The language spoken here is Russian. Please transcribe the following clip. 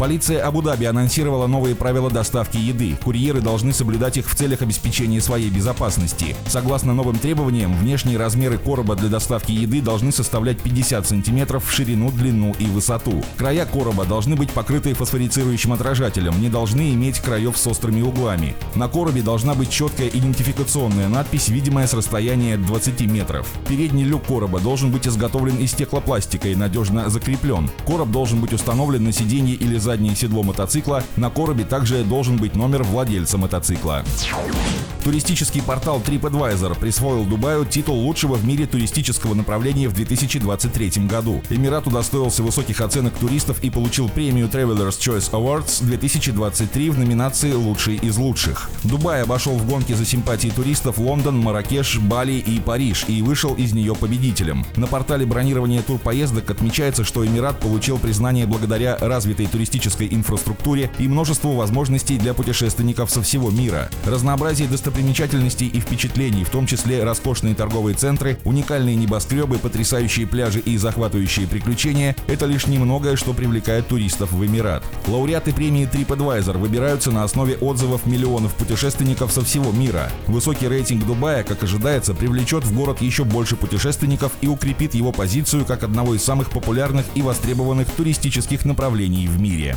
Полиция Абу-Даби анонсировала новые правила доставки еды. Курьеры должны соблюдать их в целях обеспечения своей безопасности. Согласно новым требованиям, внешние размеры короба для доставки еды должны составлять 50 сантиметров в ширину, длину и высоту. Края короба должны быть покрыты фосфорицирующим отражателем, не должны иметь краев с острыми углами. На коробе должна быть четкая идентификационная надпись, видимая с расстояния 20 метров. Передний люк короба должен быть изготовлен из стеклопластика и надежно закреплен. Короб должен быть установлен на сиденье или за заднее седло мотоцикла, на коробе также должен быть номер владельца мотоцикла. Туристический портал TripAdvisor присвоил Дубаю титул лучшего в мире туристического направления в 2023 году. Эмират удостоился высоких оценок туристов и получил премию Travelers Choice Awards 2023 в номинации «Лучший из лучших». Дубай обошел в гонке за симпатии туристов Лондон, Маракеш, Бали и Париж и вышел из нее победителем. На портале бронирования турпоездок отмечается, что Эмират получил признание благодаря развитой туристической инфраструктуре и множеству возможностей для путешественников со всего мира. Разнообразие достопримечательностей и впечатлений, в том числе роскошные торговые центры, уникальные небоскребы, потрясающие пляжи и захватывающие приключения – это лишь немногое, что привлекает туристов в Эмират. Лауреаты премии TripAdvisor выбираются на основе отзывов миллионов путешественников со всего мира. Высокий рейтинг Дубая, как ожидается, привлечет в город еще больше путешественников и укрепит его позицию как одного из самых популярных и востребованных туристических направлений в мире.